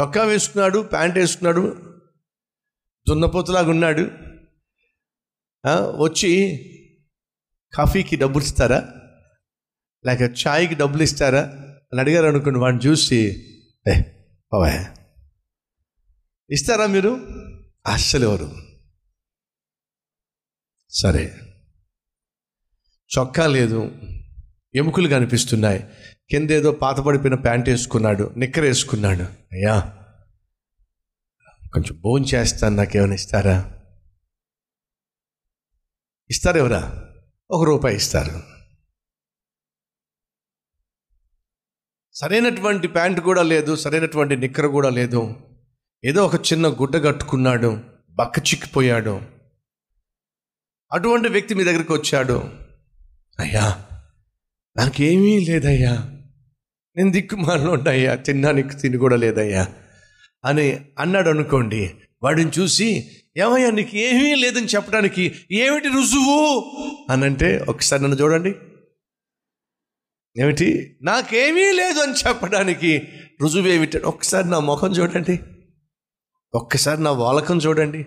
చొక్కా వేసుకున్నాడు ప్యాంట్ వేసుకున్నాడు దున్నపోతులాగా ఉన్నాడు. వచ్చి కాఫీకి డబ్బులు ఇస్తారా? లేక ఛాయ్కి డబ్బులు ఇస్తారా? అని అడిగారు అనుకోండి వాడిని చూసి ఏ బాబా ఇస్తారా మీరు? అస్సలు ఎవరు. సరే. చొక్కా లేదు. ఎముకలు కనిపిస్తున్నాయి కింద ఏదో ప్యాంట్ వేసుకున్నాడు నిక్కర వేసుకున్నాడు. అయ్యా కొంచెం భోజనం చేస్తాను నాకేమైనా ఇస్తారా? ఇస్తారు ఎవరా? ఒక రూపాయి ఇస్తారు. సరైనటువంటి ప్యాంట్ కూడా లేదు సరైనటువంటి నిక్కర కూడా లేదు. ఏదో ఒక చిన్న గుడ్డ కట్టుకున్నాడు బక్క చిక్కిపోయాడు. అటువంటి వ్యక్తి మీ దగ్గరికి వచ్చాడు. అయ్యా నాకేమీ లేదయ్యా. నేను దిక్కుమాలలో అయ్యా తినడానికి తిని కూడా లేదయ్యా. అని అన్నాడు అనుకోండి. వాడిని చూసి ఏమయ్యా నీకు ఏమీ లేదని చెప్పడానికి ఏమిటి రుజువు? అని అంటే ఒకసారి నన్ను చూడండి. ఏమిటి? నాకేమీ లేదు అని చెప్పడానికి రుజువు ఏమిటి? ఒక్కసారి నా ముఖం చూడండి. ఒక్కసారి నా వాలకం చూడండి.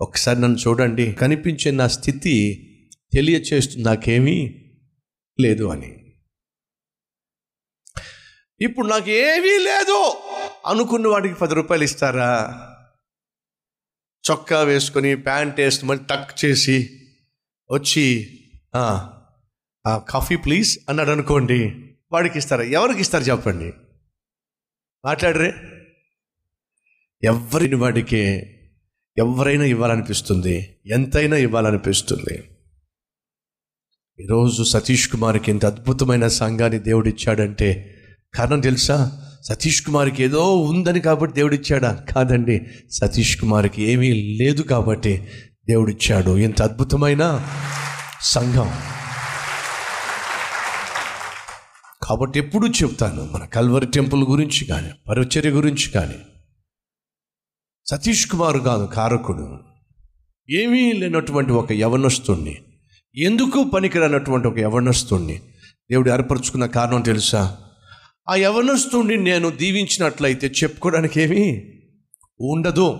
ఒక్కసారి నన్ను చూడండి. కనిపించే నా స్థితి తెలియచేస్తుంది నాకేమీ లేదు అని. ఇప్పుడు నాకు ఏమీ లేదు. అనుకున్న వాడికి పది రూపాయలు ఇస్తారా? చొక్కా వేసుకొని ప్యాంట్ వేసుకుని మళ్ళీ టక్ చేసి వచ్చి కాఫీ ప్లీజ్ అన్నాడు అనుకోండి వాడికి ఇస్తారా? ఎవరికి ఇస్తారు చెప్పండి? మాట్లాడరే. ఎవరిని వాడికి ఎవరైనా ఇవ్వాలనిపిస్తుంది? ఎంతైనా ఇవ్వాలనిపిస్తుంది. ఈరోజు సతీష్ కుమార్కి ఇంత అద్భుతమైన సంఘాన్ని దేవుడిచ్చాడంటే కారణం తెలుసా? సతీష్ కుమార్కి ఏదో ఉందని కాబట్టి దేవుడిచ్చాడా? కాదండి. సతీష్ కుమార్కి ఏమీ లేదు కాబట్టి దేవుడిచ్చాడు. ఇంత అద్భుతమైన సంఘం. కాబట్టి ఎప్పుడూ చెప్తాను మన కల్వరి టెంపుల్ గురించి కానీ పరిచర్య గురించి కానీ. సతీష్ కుమార్ కాదు కారకుడు ఏమీ లేనటువంటి ఒక యవనస్తుణ్ణి ఎందుకు పనికిరానటువంటి ఒక యవనస్తుణ్ణి? దేవుడు ఏర్పరచుకున్న కారణం తెలుసా? ఆ యవనస్తుణ్ణి నేను దీవించినట్లయితే చెప్పుకోవడానికి ఏమీ ఉండదు.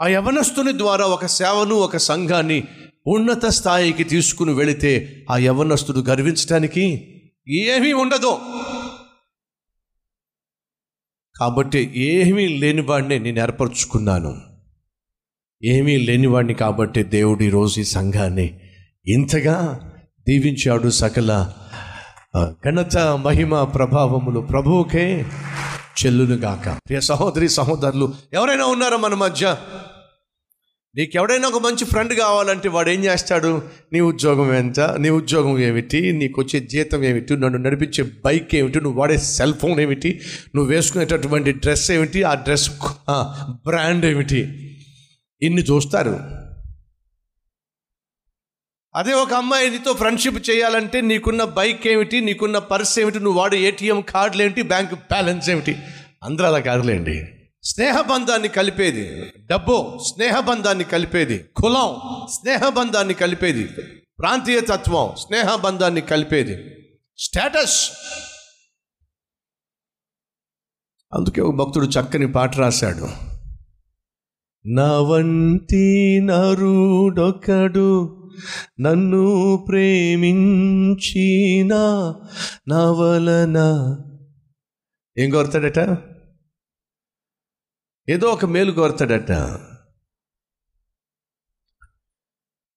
ఆ యవనస్తుని ద్వారా ఒక సేవను ఒక సంఘాన్ని ఉన్నత స్థాయికి తీసుకుని వెళితే ఆ యవనస్తుడు గర్వించడానికి ఏమీ ఉండదు. కాబట్టి ఏమీ లేనివాడిని నేను ఏర్పరచుకున్నాను. ఏమీ లేనివాడిని కాబట్టి దేవుడు ఈరోజు ఈ సంఘాన్ని ఇంతగా దీవించాడు సకల ఘనత మహిమ ప్రభావములు ప్రభువుకే చెల్లునుగాక ప్రియ సహోదరి సహోదరులు ఎవరైనా ఉన్నారా మన మధ్య? నీకు ఎవడైనా ఒక మంచి ఫ్రెండ్ కావాలంటే వాడు ఏం చేస్తాడు? నీ ఉద్యోగం ఎంత? నీ ఉద్యోగం ఏమిటి? నీకు వచ్చే జీతం ఏమిటి? నన్ను నడిపించే బైక్ ఏమిటి? నువ్వు వాడే సెల్ ఫోన్ ఏమిటి? నువ్వు వేసుకునేటటువంటి డ్రెస్ ఏమిటి? ఆ డ్రెస్ బ్రాండ్ ఏమిటి? ఇన్ని చూస్తారు. అదే ఒక అమ్మాయి నీతో ఫ్రెండ్షిప్ చేయాలంటే నీకున్న బైక్ ఏమిటి నీకున్న పర్స్ ఏమిటి నువ్వు వాడే ఏటీఎం కార్డులు ఏమిటి బ్యాంక్ బ్యాలెన్స్ ఏమిటి? అందరూ అలా కాదులేండి. స్నేహబంధాన్ని కలిపేది డబ్బు స్నేహబంధాన్ని కలిపేది కులం స్నేహబంధాన్ని కలిపేది ప్రాంతీయ తత్వం స్నేహబంధాన్ని కలిపేది స్టేటస్. అందుకే ఒక భక్తుడు చక్కని పాట రాశాడు. నా వంటి నరుడొకడు నన్ను ప్రేమించిన నా వలన ఏం కోరుతాడట? ఏదో ఒక మేలు కోరుతాడట.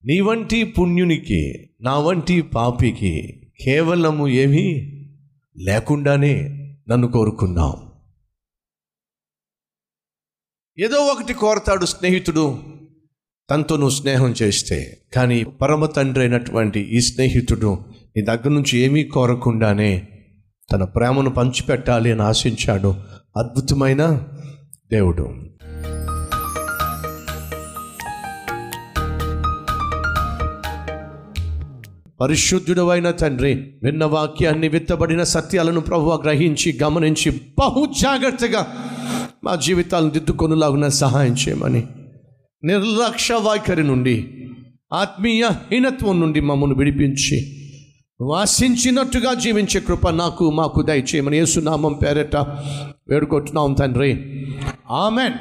నీ వంటి పుణ్యునికి నా వంటి పాపికి కేవలము ఏమీ లేకుండానే నన్ను కోరుకున్నావు. ఏదో ఒకటి కోరతాడు స్నేహితుడు. తనతో నువ్వు స్నేహం చేస్తే కానీ పరమ తండ్రి అయినటువంటి ఈ స్నేహితుడు నీ దగ్గర నుంచి ఏమీ కోరకుండానే తన ప్రేమను పంచిపెట్టాలి అని ఆశించాడు. అద్భుతమైన దేవుడు. పరిశుద్ధుడు అయిన తండ్రి విన్న వాక్యాన్ని విత్తబడిన సత్యాలను ప్రభు గ్రహించి గమనించి బహు జాగ్రత్తగా మా జీవితాలను దిద్దుకొనులాగున సహాయం చేయమని నిర్లక్ష్య వైఖరి నుండి ఆత్మీయ హీనత్వం నుండి మమ్మల్ని విడిపించి వాసించినట్టుగా జీవించే కృప నాకు మాకు దయచేయమని యేసునామం పేరట వేడుకొట్టున్నాం తండ్రి. ఆమెన్.